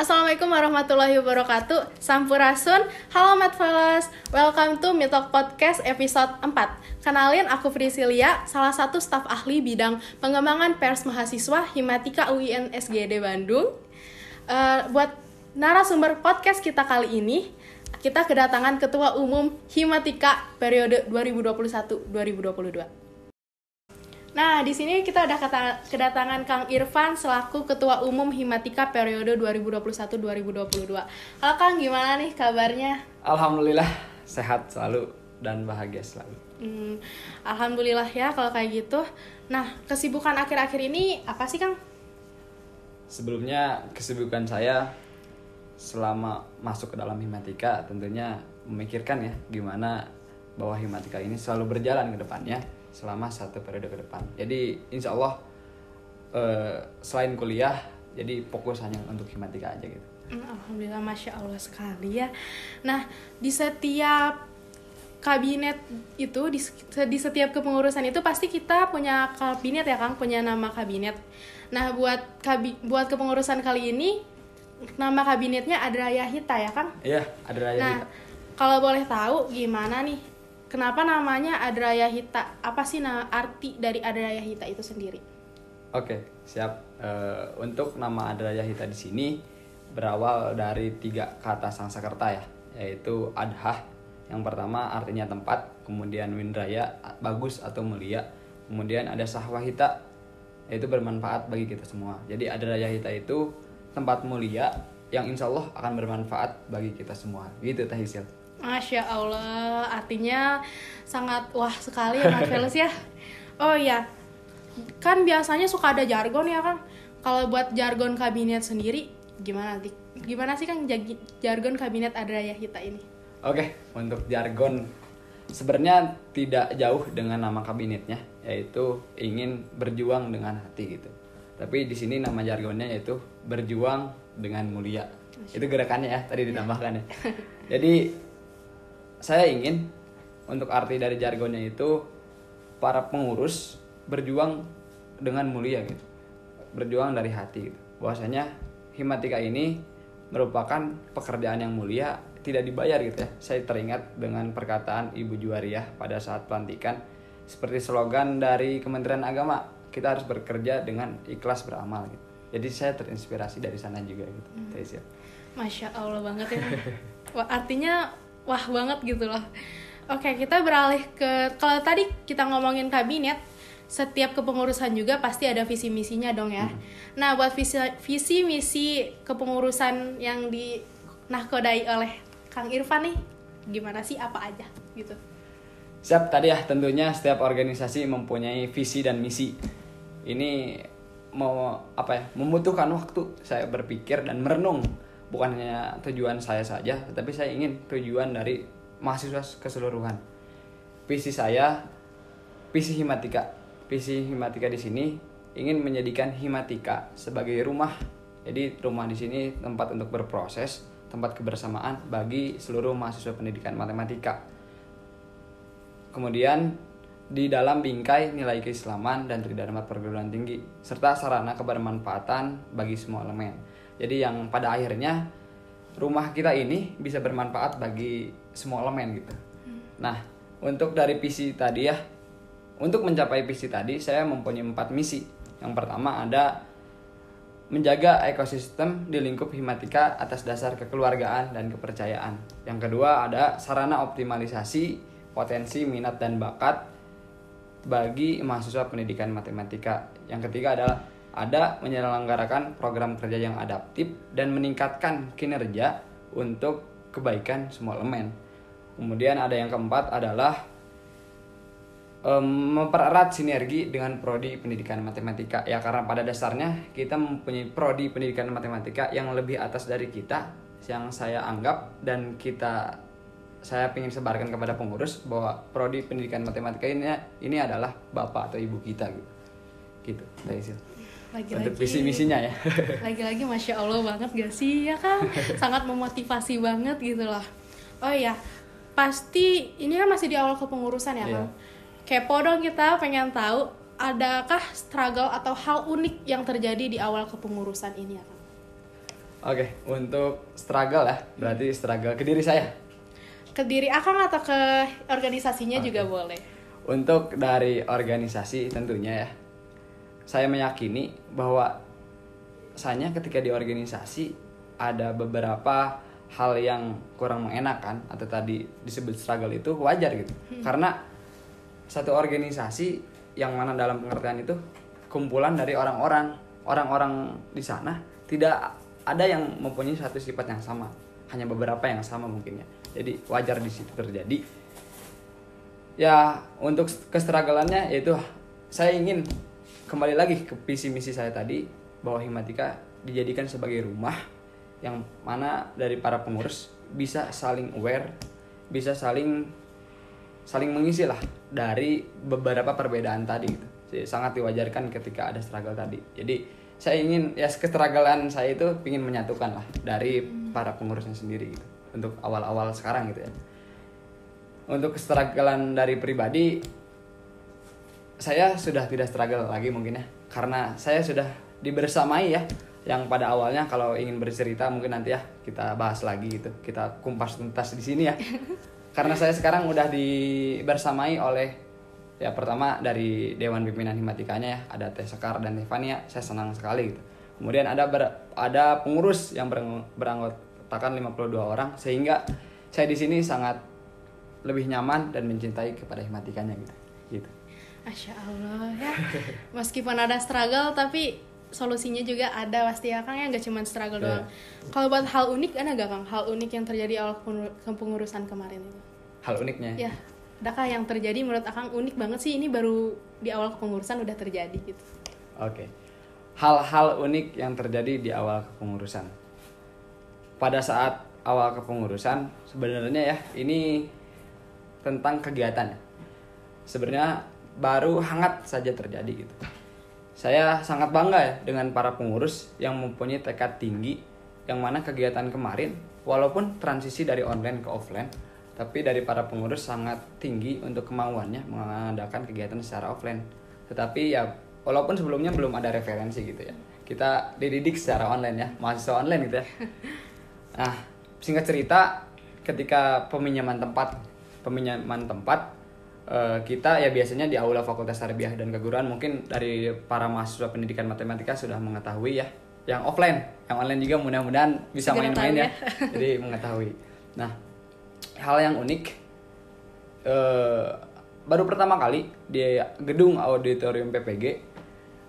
Assalamualaikum warahmatullahi wabarakatuh. Sampurasun. Halo Mat Fellas. Welcome to Mitok Podcast episode 4 Kenalin aku Priscilia Salah satu staf ahli bidang pengembangan pers mahasiswa Himatika UIN SGD Bandung. Uh, Buat narasumber podcast kita kali ini Kita kedatangan Ketua Umum Himatika periode 2021-2022 Nah, di sini kita udah kedatangan Kang Irfan selaku Ketua Umum Himatika periode 2021-2022. Halo Kang, gimana nih kabarnya? Alhamdulillah sehat selalu dan bahagia selalu. Hmm, Alhamdulillah ya kalau kayak gitu. Nah, kesibukan akhir-akhir ini apa sih Kang? Sebelumnya kesibukan saya selama masuk ke dalam Himatika tentunya memikirkan ya gimana bahwa Himatika ini selalu berjalan ke depannya selama satu periode ke depan. Jadi insya Allah uh, selain kuliah, jadi fokus hanya untuk himatika aja gitu. Hmm, Alhamdulillah, masya Allah sekali ya. Nah di setiap kabinet itu di, di setiap kepengurusan itu pasti kita punya kabinet ya Kang, punya nama kabinet. Nah buat kabi, buat kepengurusan kali ini nama kabinetnya Adraya Hita ya Kang? Iya, Adraya nah, Hita. Kalau boleh tahu gimana nih Kenapa namanya Adraya Hita? Apa sih nah, arti dari Adraya Hita itu sendiri? Oke, siap. Uh, untuk nama Adraya Hita di sini berawal dari tiga kata Sangsakerta ya, yaitu adhah. Yang pertama artinya tempat, kemudian windraya bagus atau mulia, kemudian ada sahwahita yaitu bermanfaat bagi kita semua. Jadi Adraya Hita itu tempat mulia yang insya Allah akan bermanfaat bagi kita semua. Gitu Tahisil. Masya Allah, artinya sangat wah sekali ya Mas Felis ya. Oh iya, kan biasanya suka ada jargon ya kan. Kalau buat jargon kabinet sendiri, gimana sih? Gimana sih kan jargon kabinet Adraya Hita ini? Oke, untuk jargon sebenarnya tidak jauh dengan nama kabinetnya, yaitu ingin berjuang dengan hati gitu. Tapi di sini nama jargonnya yaitu berjuang dengan mulia. Itu gerakannya ya, tadi ditambahkan ya. Jadi saya ingin untuk arti dari jargonnya itu para pengurus berjuang dengan mulia gitu. Berjuang dari hati gitu. Bahwasanya himatika ini merupakan pekerjaan yang mulia tidak dibayar gitu ya. Saya teringat dengan perkataan Ibu Juwariah pada saat pelantikan seperti slogan dari Kementerian Agama kita harus bekerja dengan ikhlas beramal gitu. Jadi saya terinspirasi dari sana juga gitu hmm. Masya Allah banget ya. Wah, artinya wah banget gitu loh oke kita beralih ke kalau tadi kita ngomongin kabinet setiap kepengurusan juga pasti ada visi misinya dong ya. Hmm. Nah, buat visi, visi misi kepengurusan yang di nahkodai oleh Kang Irfan nih, gimana sih apa aja gitu? Siap tadi ya tentunya setiap organisasi mempunyai visi dan misi. Ini mau apa ya? Membutuhkan waktu saya berpikir dan merenung bukan hanya tujuan saya saja, tetapi saya ingin tujuan dari mahasiswa keseluruhan. Visi saya, visi Himatika. Visi Himatika di sini ingin menjadikan Himatika sebagai rumah. Jadi rumah di sini tempat untuk berproses, tempat kebersamaan bagi seluruh mahasiswa pendidikan matematika. Kemudian di dalam bingkai nilai keislaman dan tridharma perguruan tinggi serta sarana kebermanfaatan bagi semua elemen jadi yang pada akhirnya rumah kita ini bisa bermanfaat bagi semua elemen gitu hmm. nah untuk dari visi tadi ya untuk mencapai visi tadi saya mempunyai empat misi yang pertama ada menjaga ekosistem di lingkup himatika atas dasar kekeluargaan dan kepercayaan. Yang kedua ada sarana optimalisasi potensi minat dan bakat bagi mahasiswa pendidikan matematika. Yang ketiga adalah ada menyelenggarakan program kerja yang adaptif dan meningkatkan kinerja untuk kebaikan semua elemen. Kemudian ada yang keempat adalah mempererat sinergi dengan prodi pendidikan matematika. Ya karena pada dasarnya kita mempunyai prodi pendidikan matematika yang lebih atas dari kita yang saya anggap dan kita saya ingin sebarkan kepada pengurus bahwa prodi pendidikan matematika ini ini adalah bapak atau ibu kita gitu. Gitu situ lagi-lagi. Untuk visi misinya ya. Lagi-lagi masya allah banget gak sih ya kan? Sangat memotivasi banget gitu loh. Oh ya pasti ini kan masih di awal kepengurusan ya kan kepo dong kita pengen tahu adakah struggle atau hal unik yang terjadi di awal kepengurusan ini ya kan Oke, untuk struggle ya, berarti struggle ke diri saya. Ke diri Akang atau ke organisasinya Oke. juga boleh. Untuk dari organisasi tentunya ya, saya meyakini bahwa saya ketika di organisasi ada beberapa hal yang kurang mengenakan atau tadi disebut struggle itu wajar gitu. Karena satu organisasi yang mana dalam pengertian itu kumpulan dari orang-orang, orang-orang di sana tidak ada yang mempunyai satu sifat yang sama, hanya beberapa yang sama mungkin ya. Jadi wajar di situ terjadi ya untuk kestragalannya yaitu saya ingin kembali lagi ke visi misi saya tadi bahwa Himatika dijadikan sebagai rumah yang mana dari para pengurus bisa saling aware, bisa saling saling mengisi lah dari beberapa perbedaan tadi gitu. Jadi, sangat diwajarkan ketika ada struggle tadi. Jadi saya ingin ya kestragalan saya itu ingin menyatukan lah dari para pengurusnya sendiri gitu untuk awal-awal sekarang gitu ya untuk kestragalan dari pribadi saya sudah tidak struggle lagi mungkin ya. Karena saya sudah dibersamai ya yang pada awalnya kalau ingin bercerita mungkin nanti ya kita bahas lagi gitu. Kita kumpas tuntas di sini ya. Karena saya sekarang udah dibersamai oleh ya pertama dari Dewan Pimpinan Himatikanya ya. Ada Teh Sekar dan Devania saya senang sekali gitu. Kemudian ada ber- ada pengurus yang berang- beranggotakan 52 orang sehingga saya di sini sangat lebih nyaman dan mencintai kepada Himatikanya gitu. Gitu Masya Allah ya. Meskipun ada struggle tapi solusinya juga ada pasti ya Kang ya nggak cuma struggle Iya. doang. Kalau buat hal unik ada nggak Kang? Hal unik yang terjadi awal kepengu- kepengurusan kemarin itu? hal uniknya Ya, adakah yang terjadi menurut Akang unik banget sih ini baru di awal kepengurusan udah terjadi gitu. Oke. Hal-hal unik yang terjadi di awal kepengurusan. Pada saat awal kepengurusan, sebenarnya ya ini tentang kegiatan. ya. Sebenarnya baru hangat saja terjadi gitu. Saya sangat bangga ya dengan para pengurus yang mempunyai tekad tinggi yang mana kegiatan kemarin walaupun transisi dari online ke offline tapi dari para pengurus sangat tinggi untuk kemauannya mengadakan kegiatan secara offline. Tetapi ya walaupun sebelumnya belum ada referensi gitu ya. Kita dididik secara online ya, mahasiswa online gitu ya. Nah, singkat cerita ketika peminjaman tempat peminjaman tempat eh, kita ya biasanya di aula Fakultas Tarbiyah dan Keguruan mungkin dari para mahasiswa pendidikan matematika sudah mengetahui ya yang offline yang online juga mudah-mudahan bisa main-main ya ya. jadi mengetahui nah hal yang unik eh, baru pertama kali di gedung auditorium PPG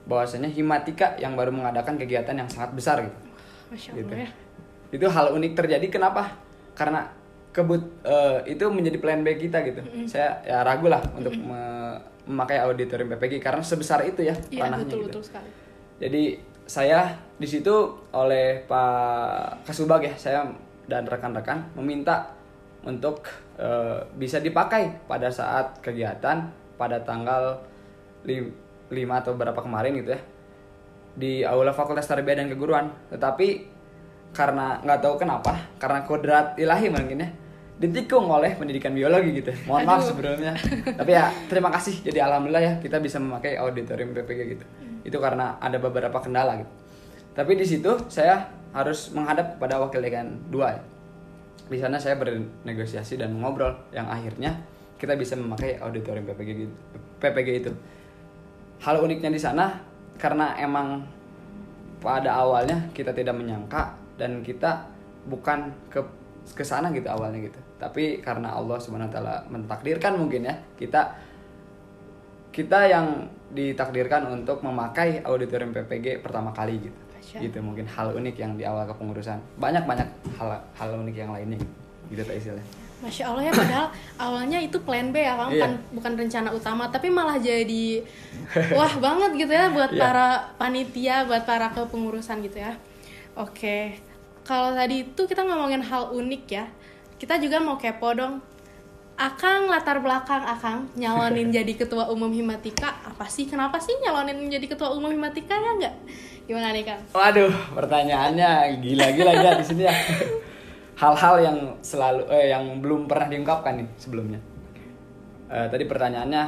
bahwasanya Himatika yang baru mengadakan kegiatan yang sangat besar gitu Masya gitu. Ya. Itu hal unik terjadi kenapa? Karena kebut eh, itu menjadi plan B kita gitu. Saya ya ragu lah untuk me- memakai auditorium PPG karena sebesar itu ya Iya ranahnya betul gitu. betul sekali. Jadi saya di situ oleh Pak Kasubag ya, saya dan rekan-rekan meminta untuk eh, bisa dipakai pada saat kegiatan pada tanggal 5 atau berapa kemarin gitu ya di aula Fakultas Tarbiyah dan Keguruan. Tetapi karena nggak tahu kenapa, karena kodrat ilahi mungkin ya ditikung oleh pendidikan biologi gitu. Mohon maaf sebelumnya. Tapi ya terima kasih. Jadi alhamdulillah ya kita bisa memakai auditorium PPG gitu. Itu karena ada beberapa kendala gitu. Tapi di situ saya harus menghadap kepada wakil dekan dua ya. Di sana saya bernegosiasi dan ngobrol yang akhirnya kita bisa memakai auditorium PPG gitu, PPG itu. Hal uniknya di sana karena emang pada awalnya kita tidak menyangka dan kita bukan ke ke sana gitu awalnya gitu. Tapi karena Allah Subhanahu wa taala mentakdirkan mungkin ya, kita kita yang ditakdirkan untuk memakai auditorium PPG pertama kali gitu. Masya Gitu mungkin hal unik yang di awal kepengurusan. Banyak-banyak hal hal unik yang lainnya gitu. Gitu tak istilahnya. Masya Allah ya padahal awalnya itu plan B ya Kang, Iya. bukan, bukan rencana utama tapi malah jadi wah banget gitu ya buat Iya. para panitia, buat para kepengurusan gitu ya. Oke, kalau tadi itu kita ngomongin hal unik ya, kita juga mau kepo dong. Akang latar belakang Akang nyalonin jadi ketua umum Himatika apa sih? Kenapa sih nyalonin menjadi ketua umum Himatika ya nggak? Gimana nih Kang? Waduh, pertanyaannya gila-gila ya di sini ya. Hal-hal yang selalu eh yang belum pernah diungkapkan nih sebelumnya. Eh, tadi pertanyaannya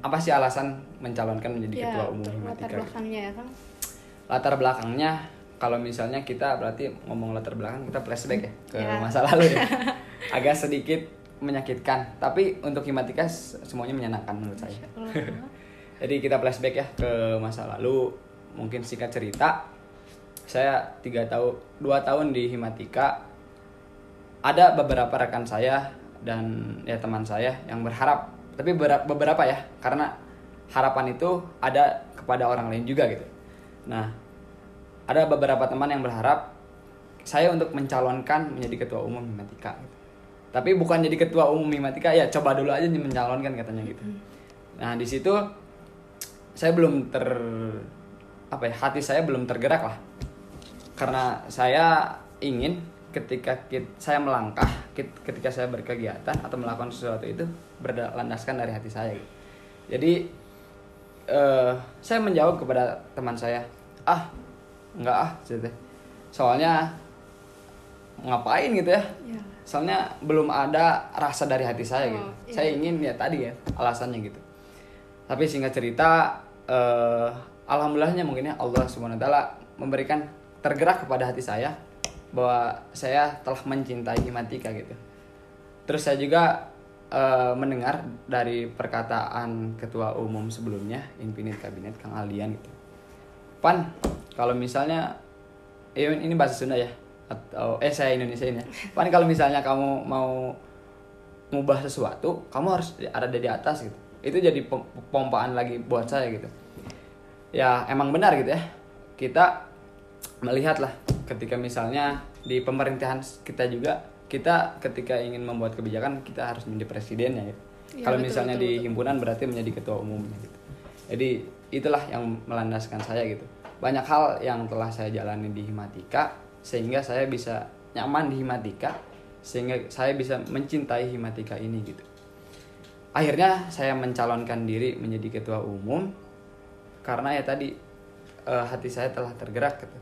apa sih alasan mencalonkan menjadi Ya, ketua umum betul, latar Himatika? belakangnya ya Kang. Latar belakangnya kalau misalnya kita berarti ngomong latar belakang kita flashback ya ke Ya. masa lalu ya. Agak sedikit menyakitkan, tapi untuk himatika semuanya menyenangkan menurut saya. Jadi kita flashback ya ke masa lalu. Mungkin singkat cerita, saya tiga tahun, dua tahun di himatika. Ada beberapa rekan saya dan ya teman saya yang berharap, tapi bera- beberapa ya, karena harapan itu ada kepada orang lain juga gitu. Nah, ada beberapa teman yang berharap saya untuk mencalonkan menjadi ketua umum himatika. Gitu. Tapi bukan jadi ketua umum himatika ya, coba dulu aja mencalonkan katanya gitu. Nah di situ saya belum ter apa ya hati saya belum tergerak lah karena saya ingin ketika kit- saya melangkah ketika saya berkegiatan atau melakukan sesuatu itu berlandaskan dari hati saya gitu. jadi eh, saya menjawab kepada teman saya ah nggak ah gitu. soalnya ngapain gitu ya Ya. soalnya belum ada rasa dari hati saya gitu Oh, iya. saya ingin ya tadi ya alasannya gitu tapi singkat cerita eh, alhamdulillahnya mungkin ya Allah subhanahu wa taala memberikan tergerak kepada hati saya bahwa saya telah mencintai himatika gitu terus saya juga eh, mendengar dari perkataan ketua umum sebelumnya Infinite Kabinet Kang Aldian gitu pan kalau misalnya eh, ini bahasa Sunda ya atau eh saya Indonesia ini ya. pan kalau misalnya kamu mau ngubah sesuatu kamu harus ada di atas gitu itu jadi pom- pompaan lagi buat saya gitu ya emang benar gitu ya kita melihat lah ketika misalnya di pemerintahan kita juga kita ketika ingin membuat kebijakan kita harus menjadi presidennya gitu. Iya, kalau betul, misalnya betul, di betul. himpunan berarti menjadi ketua umumnya gitu jadi itulah yang melandaskan saya gitu banyak hal yang telah saya jalani di himatika sehingga saya bisa nyaman di himatika sehingga saya bisa mencintai himatika ini gitu. Akhirnya saya mencalonkan diri menjadi ketua umum karena ya tadi eh, hati saya telah tergerak gitu.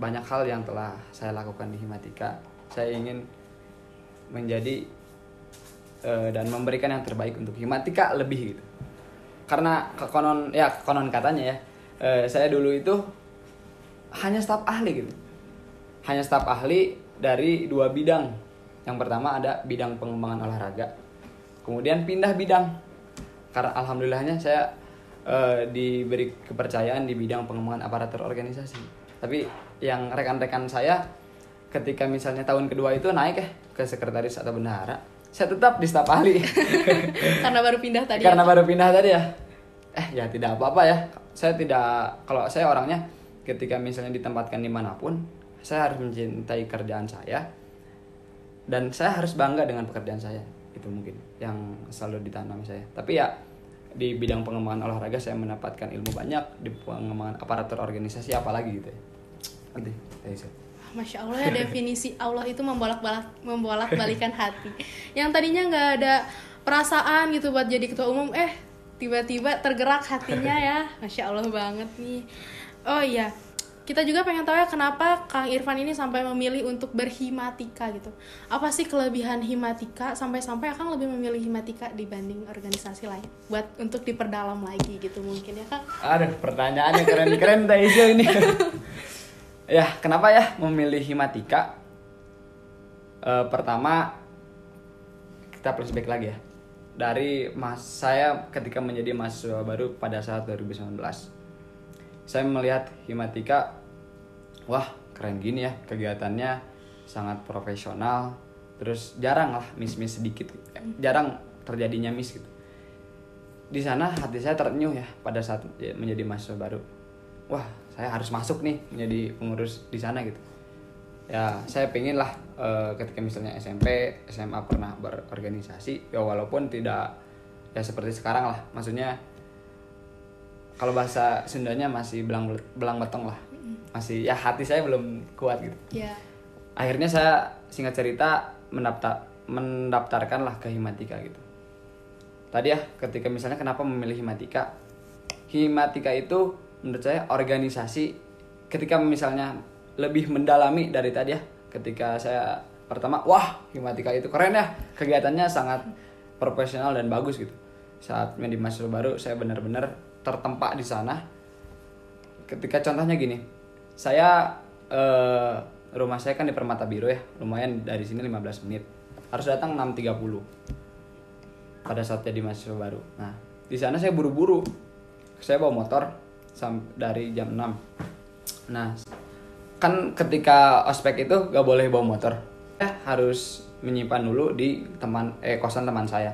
Banyak hal yang telah saya lakukan di himatika. Saya ingin menjadi eh, dan memberikan yang terbaik untuk himatika lebih gitu. Karena konon ya konon katanya ya eh, saya dulu itu hanya staf ahli gitu. Hanya staf ahli dari dua bidang. Yang pertama ada bidang pengembangan olahraga. Kemudian pindah bidang. Karena alhamdulillahnya saya eh, diberi kepercayaan di bidang pengembangan aparatur organisasi. Tapi yang rekan-rekan saya ketika misalnya tahun kedua itu naik ya ke sekretaris atau bendahara saya tetap di staf ahli. Karena baru pindah tadi. karena ya, baru pindah tadi ya. Eh ya tidak apa-apa ya saya tidak kalau saya orangnya ketika misalnya ditempatkan di mana pun saya harus mencintai kerjaan saya dan saya harus bangga dengan pekerjaan saya itu mungkin yang selalu ditanam saya tapi ya di bidang pengembangan olahraga saya mendapatkan ilmu banyak di pengembangan aparatur organisasi apalagi gitu ya saya. Masya Allah ya definisi Allah itu membolak-balik membolak-balikan hati. Yang tadinya nggak ada perasaan gitu buat jadi ketua umum, eh tiba-tiba tergerak hatinya ya. Masya Allah banget nih. Oh iya, kita juga pengen tahu ya kenapa Kang Irfan ini sampai memilih untuk berhimatika gitu. Apa sih kelebihan himatika sampai-sampai Kang lebih memilih himatika dibanding organisasi lain buat untuk diperdalam lagi gitu mungkin ya Kang? Aduh, pertanyaannya keren-keren Teh Ijo ini. ya, kenapa ya memilih himatika? Eh, pertama, kita flashback lagi ya. Dari mas saya ketika menjadi mahasiswa baru pada saat 2019. Saya melihat himatika, wah keren gini ya kegiatannya sangat profesional. Terus jarang lah miss-miss sedikit, jarang terjadinya miss gitu di sana hati saya terenyuh ya pada saat menjadi mahasiswa baru wah saya harus masuk nih menjadi pengurus di sana gitu ya saya pengen lah eh, ketika misalnya SMP SMA pernah berorganisasi ya walaupun tidak ya seperti sekarang lah. Maksudnya kalau bahasa Sundanya masih belang belang betong lah. Masih ya hati saya belum kuat gitu. Ya. akhirnya saya singkat cerita mendaftar mendaftarkan lah ke himatika gitu. Tadi ya ketika misalnya kenapa memilih himatika? Himatika itu menurut saya organisasi. Ketika misalnya lebih mendalami dari tadi ya. Ketika saya pertama wah himatika itu keren ya. Kegiatannya sangat profesional dan bagus gitu. Saat menjadi mahasiswa baru saya benar-benar tertempa di sana. Ketika contohnya gini saya eh, rumah saya kan di Permata Biru ya. Lumayan dari sini 15 menit. Harus datang 6.30 pada saat jadi mahasiswa baru. Nah di sana saya buru-buru. Saya bawa motor dari jam 6 nah kan ketika ospek itu gak boleh bawa motor. Saya harus menyimpan dulu di teman eh kosan teman saya.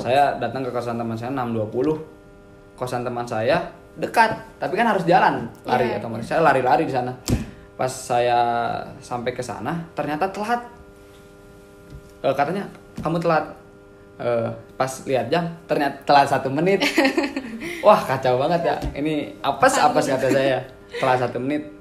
Saya datang ke kosan teman saya 6.20 kosan teman saya dekat tapi kan harus jalan lari Iya, otomatis. Saya lari-lari di sana. Pas saya sampai ke sana ternyata telat. Eh, katanya kamu telat. Eh, pas lihat jam ternyata telat satu menit. Wah kacau banget ya. Ini apes. apes kata saya. Telat satu menit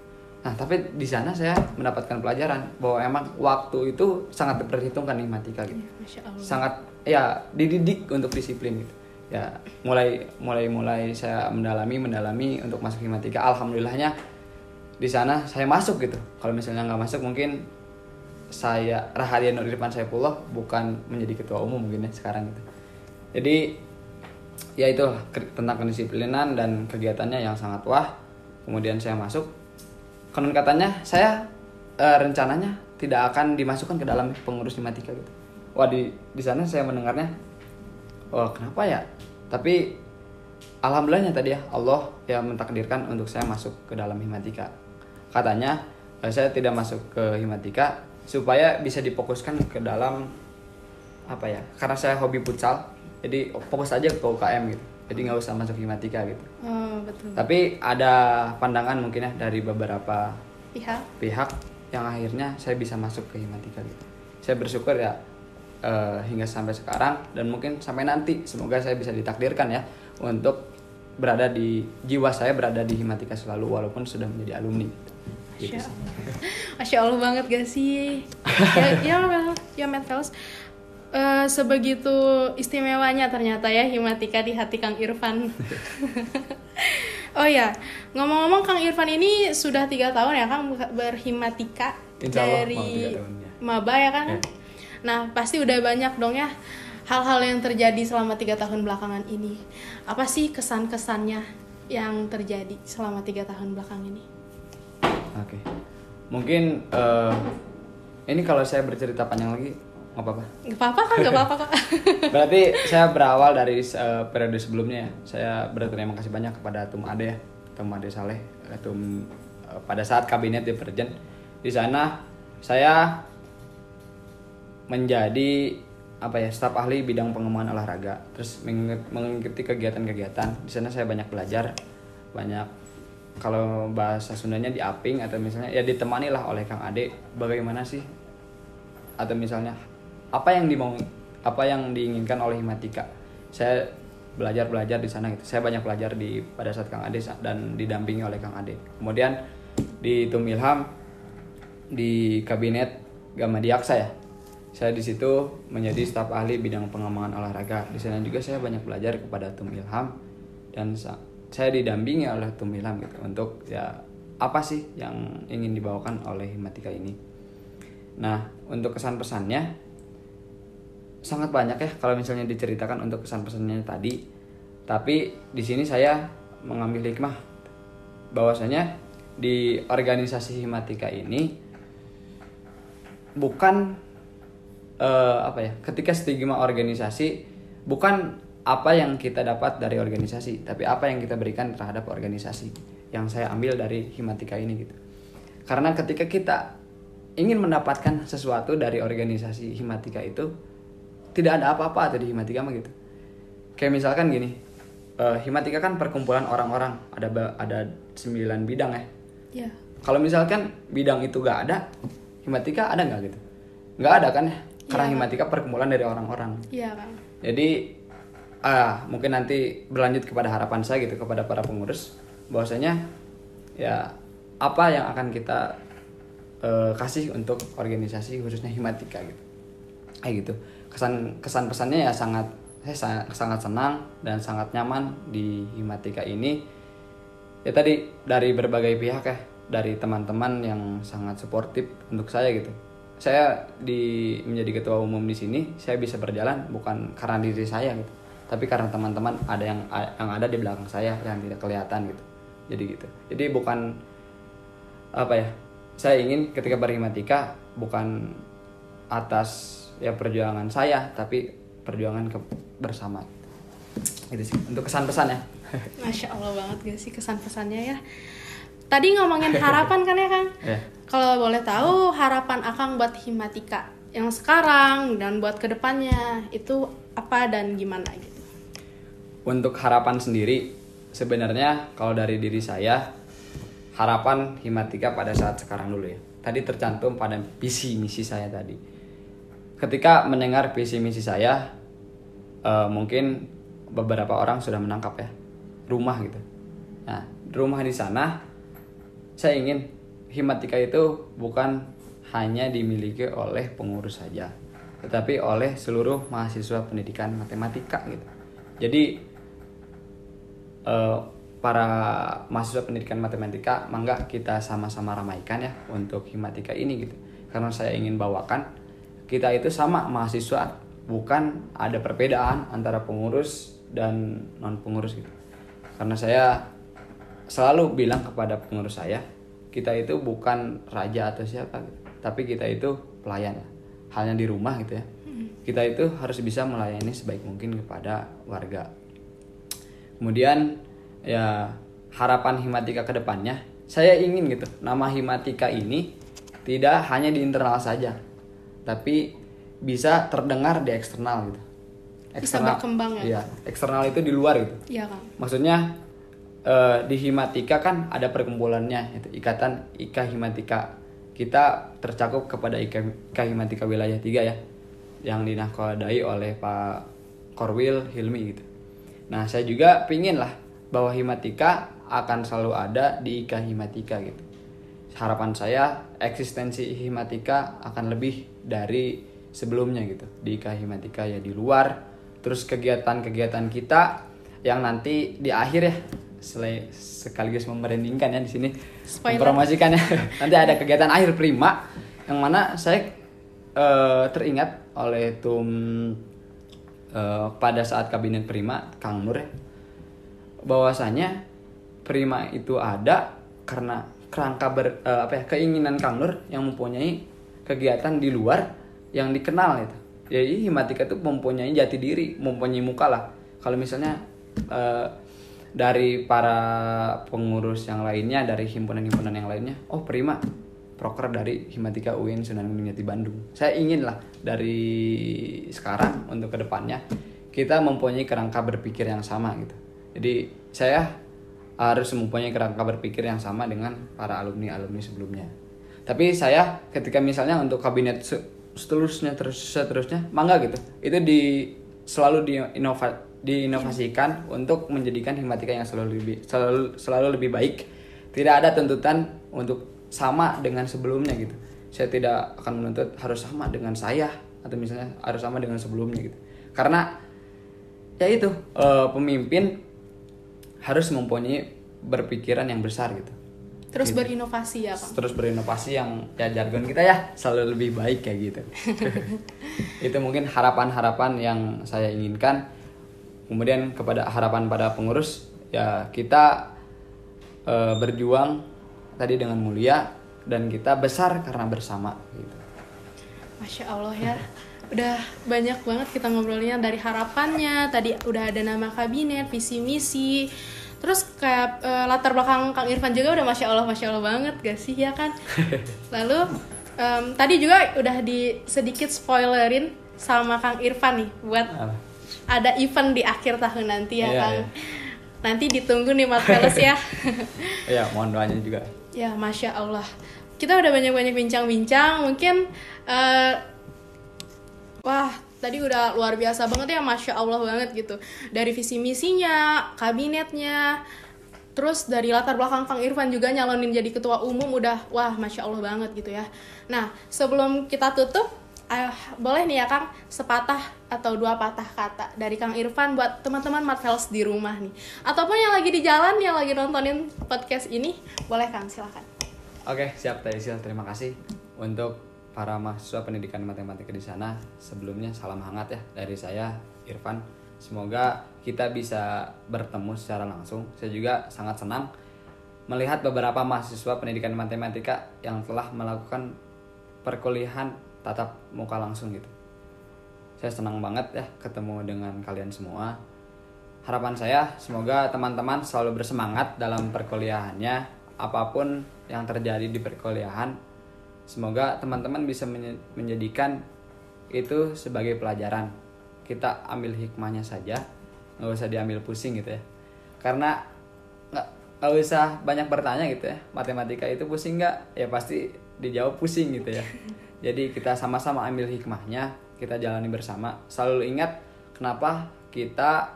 nah tapi di sana saya mendapatkan pelajaran bahwa emang waktu itu sangat diperhitungkan nih matika gitu. Allah. sangat ya dididik untuk disiplin gitu. Ya mulai mulai mulai saya mendalami mendalami untuk masuk himatika alhamdulillahnya di sana saya masuk gitu. Kalau misalnya nggak masuk mungkin saya Rahadian Nur Irfan Saifullah bukan menjadi ketua umum mungkin ya sekarang gitu. Jadi ya itu tentang kedisiplinan dan kegiatannya yang sangat wah. Kemudian saya masuk konon katanya saya eh, rencananya tidak akan dimasukkan ke dalam pengurus himatika gitu. Wah di di sana saya mendengarnya oh kenapa ya? Tapi alhamdulillahnya tadi ya Allah yang mentakdirkan untuk saya masuk ke dalam himatika katanya eh, saya tidak masuk ke himatika supaya bisa difokuskan ke dalam apa ya karena saya hobi futsal jadi fokus aja ke UKM gitu jadi nggak usah masuk himatika gitu Oh, betul. tapi ada pandangan mungkin ya dari beberapa Pihak. pihak yang akhirnya saya bisa masuk ke himatika gitu saya bersyukur ya eh, hingga sampai sekarang dan mungkin sampai nanti semoga saya bisa ditakdirkan ya untuk berada di jiwa saya berada di himatika selalu walaupun sudah menjadi alumni gitu Masya. Allah. Masya Allah banget gak sih? ya, ya, well, ya Eh, sebegitu istimewanya ternyata ya Himatika di hati Kang Irfan. oh ya, ngomong-ngomong Kang Irfan ini sudah tiga tahun ya Kang berhimatika Insya Allah, dari tahun, ya. maba ya kan? Ya. Nah pasti udah banyak dong ya hal-hal yang terjadi selama tiga tahun belakangan ini. Apa sih kesan-kesannya yang terjadi selama tiga tahun belakang ini? Oke. Mungkin eh, ini kalau saya bercerita panjang lagi nggak apa-apa. Gak apa-apa kan, gak apa-apa kok. Berarti saya berawal dari eh, periode sebelumnya ya. Saya berterima kasih banyak kepada Tum Ade ya, Tum Ade Saleh, eh, Tum eh, pada saat kabinet di Perjen. Di sana saya menjadi apa ya staf ahli bidang pengembangan olahraga terus mengikut- mengikuti kegiatan-kegiatan di sana saya banyak belajar banyak kalau bahasa Sundanya di aping atau misalnya ya ditemani lah oleh Kang Ade bagaimana sih atau misalnya apa yang dimau apa yang diinginkan oleh Himatika. Saya belajar belajar di sana gitu. Saya banyak belajar di pada saat Kang Ade dan didampingi oleh Kang Ade. Kemudian di Tum Ilham di kabinet Gama Diaksa ya saya di situ menjadi staf ahli bidang pengembangan olahraga. Di sana juga saya banyak belajar kepada Tum Ilham dan sa- saya didampingi oleh Tum Ilham gitu untuk ya apa sih yang ingin dibawakan oleh Himatika ini. Nah, untuk kesan pesannya sangat banyak ya kalau misalnya diceritakan untuk kesan pesannya tadi. Tapi di sini saya mengambil hikmah bahwasanya di organisasi Himatika ini bukan eh, apa ya? Ketika stigma organisasi bukan apa yang kita dapat dari organisasi, tapi apa yang kita berikan terhadap organisasi yang saya ambil dari Himatika ini gitu. Karena ketika kita ingin mendapatkan sesuatu dari organisasi Himatika itu tidak ada apa-apa atau di Himatika mah gitu. Kayak misalkan gini, eh, Himatika kan perkumpulan orang-orang, ada ada 9 bidang ya. Ya. Kalau misalkan bidang itu gak ada, Himatika ada nggak gitu? Nggak ada kan ya? Karena Iya. Himatika perkumpulan dari orang-orang. Iya Kang. Jadi ah mungkin nanti berlanjut kepada harapan saya gitu kepada para pengurus bahwasanya ya apa yang akan kita eh, kasih untuk organisasi khususnya Himatika gitu. Kayak gitu. Kesan kesan pesannya ya sangat sangat, sangat senang dan sangat nyaman di Himatika ini. Ya tadi dari berbagai pihak ya, dari teman-teman yang sangat suportif untuk saya gitu. Saya di menjadi ketua umum di sini, saya bisa berjalan bukan karena diri saya gitu, tapi karena teman-teman ada yang yang ada di belakang saya yang tidak kelihatan gitu. Jadi gitu. Jadi bukan apa ya saya ingin ketika berhimatika bukan atas ya perjuangan saya tapi perjuangan ke bersama itu sih untuk kesan pesan ya Masya Allah banget gak sih kesan pesannya ya. Tadi ngomongin harapan kan ya Kang? ya Kalau boleh tahu harapan Akang buat Himatika yang sekarang dan buat ke depannya itu apa dan gimana gitu? untuk harapan sendiri sebenarnya kalau dari diri saya harapan himatika pada saat sekarang dulu ya tadi tercantum pada visi misi saya tadi ketika mendengar visi misi saya eh, mungkin beberapa orang sudah menangkap ya rumah gitu. Nah rumah di sana saya ingin himatika itu bukan hanya dimiliki oleh pengurus saja tetapi oleh seluruh mahasiswa pendidikan matematika gitu. Jadi eh, para mahasiswa pendidikan matematika mangga kita sama-sama ramaikan ya untuk himatika ini gitu. Karena saya ingin bawakan kita itu sama mahasiswa bukan ada perbedaan antara pengurus dan non pengurus gitu karena saya selalu bilang kepada pengurus saya kita itu bukan raja atau siapa gitu. tapi kita itu pelayan ya. halnya di rumah gitu ya kita itu harus bisa melayani sebaik mungkin kepada warga kemudian ya harapan Himatika ke depannya saya ingin gitu nama Himatika ini tidak hanya di internal saja tapi bisa terdengar di eksternal gitu. Bisa berkembang ya? iya eksternal itu di luar gitu. Iya Kang. maksudnya eh, di Himatika kan ada perkumpulannya itu ikatan Ika Himatika. Kita tercakup kepada Ika, Ika Himatika wilayah 3 ya yang dinahkodai oleh Pak Korwil Hilmi gitu. Nah saya juga pingin lah bahwa Himatika akan selalu ada di Ika Himatika gitu harapan saya eksistensi Himatika akan lebih dari sebelumnya gitu. Di Ika Himatika ya di luar. Terus kegiatan-kegiatan kita yang nanti di akhir ya sele- sekaligus membrandingkan ya di sini Spoiler. mempromosikan ya. Nanti ada kegiatan akhir prima yang mana saya eh, teringat oleh tum eh, pada saat kabinet prima Kang Nur ya, bahwasanya prima itu ada karena kerangka ber, eh, apa ya keinginan Kang Nur yang mempunyai kegiatan di luar yang dikenal itu jadi Himatika itu mempunyai jati diri mempunyai muka lah. Kalau misalnya eh, dari para pengurus yang lainnya dari himpunan-himpunan yang lainnya oh prima proker dari Himatika UIN Sunan Gunung Jati Bandung. Saya ingin lah dari sekarang untuk ke depannya kita mempunyai kerangka berpikir yang sama gitu. Jadi saya harus mempunyai kerangka berpikir yang sama dengan para alumni alumni sebelumnya. Tapi saya ketika misalnya untuk kabinet se- seterusnya terus seterusnya mangga gitu. Itu di selalu di inova diinovasikan untuk menjadikan himatika yang selalu lebih selalu selalu lebih baik. Tidak ada tuntutan untuk sama dengan sebelumnya gitu. Saya tidak akan menuntut harus sama dengan saya atau misalnya harus sama dengan sebelumnya gitu. Karena ya itu eh, pemimpin harus mempunyai berpikiran yang besar gitu. Terus Gitu. berinovasi ya Kang. terus berinovasi yang ya jargon kita ya selalu lebih baik kayak gitu. Itu mungkin harapan-harapan yang saya inginkan. Kemudian kepada harapan pada pengurus ya kita eh, berjuang tadi dengan mulia dan kita besar karena bersama gitu. Masya Allah ya udah banyak banget kita ngobrolnya dari harapannya tadi udah ada nama kabinet visi misi terus kayak eh, latar belakang Kang Irfan juga udah masya Allah masya Allah banget gak sih ya kan lalu em, tadi juga udah di sedikit spoilerin sama Kang Irfan nih buat ada event di akhir tahun nanti ya Iya, Kang iya. nanti ditunggu nih Mat Veles ya ya mohon doanya juga Ya, masya Allah. Kita udah banyak-banyak bincang-bincang. Mungkin, eh, wah, tadi udah luar biasa banget ya, masya Allah banget gitu. Dari visi misinya, kabinetnya, terus dari latar belakang Kang Irfan juga nyalonin jadi ketua umum udah, wah, masya Allah banget gitu ya. Nah, sebelum kita tutup, eh, boleh nih ya Kang, sepatah atau dua patah kata dari Kang Irfan buat teman-teman Marvels di rumah nih. Ataupun yang lagi di jalan, yang lagi nontonin podcast ini, boleh Kang, silakan. Oke, siap Teh Isil. Terima kasih untuk para mahasiswa pendidikan matematika di sana. Sebelumnya salam hangat ya dari saya Irfan. Semoga kita bisa bertemu secara langsung. Saya juga sangat senang melihat beberapa mahasiswa pendidikan matematika yang telah melakukan perkuliahan tatap muka langsung gitu. Saya senang banget ya ketemu dengan kalian semua. Harapan saya semoga teman-teman selalu bersemangat dalam perkuliahannya, apa pun yang terjadi di perkuliahan. Semoga teman-teman bisa menjadikan itu sebagai pelajaran. Kita ambil hikmahnya saja, nggak usah diambil pusing gitu ya. Karena nggak nggak usah banyak bertanya gitu ya. Matematika itu pusing nggak? Ya pasti dijawab pusing gitu ya. Jadi kita sama-sama ambil hikmahnya, kita jalani bersama. Selalu ingat kenapa kita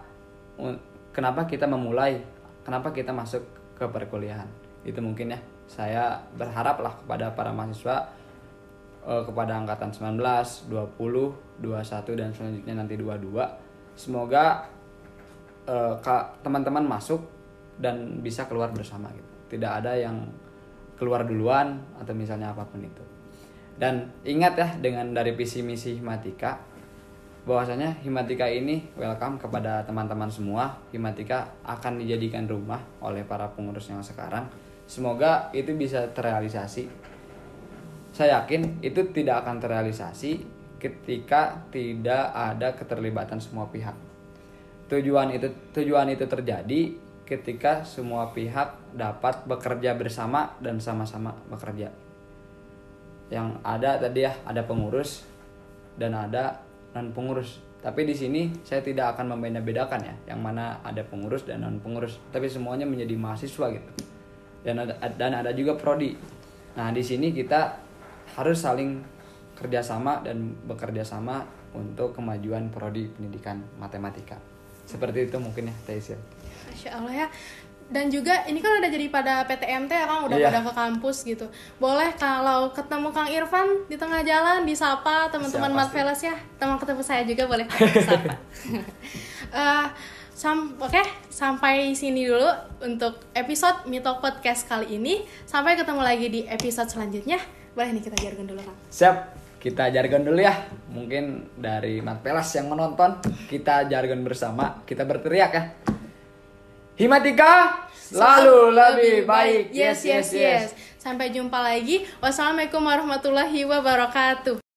kenapa kita memulai, kenapa kita masuk ke perkuliahan. Itu mungkin ya. Saya berharap lah kepada para mahasiswa eh, kepada angkatan 19, 20, 21 dan selanjutnya nanti 22. Semoga eh, teman-teman masuk dan bisa keluar bersama gitu. Tidak ada yang keluar duluan atau misalnya apa pun itu. Dan ingat ya dengan dari visi misi Himatika bahwasanya Himatika ini welcome kepada teman-teman semua. Himatika akan dijadikan rumah oleh para pengurus yang sekarang. Semoga itu bisa terrealisasi. Saya yakin itu tidak akan terrealisasi ketika tidak ada keterlibatan semua pihak. Tujuan itu tujuan itu terjadi ketika semua pihak dapat bekerja bersama dan sama-sama bekerja. Yang ada tadi ya ada pengurus dan ada non pengurus. Tapi di sini saya tidak akan membeda-bedakan ya, yang mana ada pengurus dan non pengurus. Tapi semuanya menjadi mahasiswa gitu. Dan ada dan ada juga prodi. Nah di sini kita harus saling kerjasama dan bekerja sama untuk kemajuan prodi pendidikan matematika. Seperti itu mungkin ya Taisil. Masya Allah ya. Dan juga ini kan udah jadi pada PTMT ya Kang, udah Iya. pada ke kampus gitu. Boleh kalau ketemu Kang Irfan di tengah jalan, disapa teman-teman Siap, Mat pasti. Veles ya. Teman ketemu saya juga boleh disapa. Eh, sam Oke, sampai sini dulu untuk episode Mito Podcast kali ini. Sampai ketemu lagi di episode selanjutnya. Boleh nih kita jargon dulu Kang. Siap, kita jargon dulu ya. Mungkin dari Mat Pelas yang menonton, kita jargon bersama, kita berteriak ya. Himatika selalu lebih baik. Yes, yes, yes. Sampai jumpa lagi. Wassalamualaikum warahmatullahi wabarakatuh.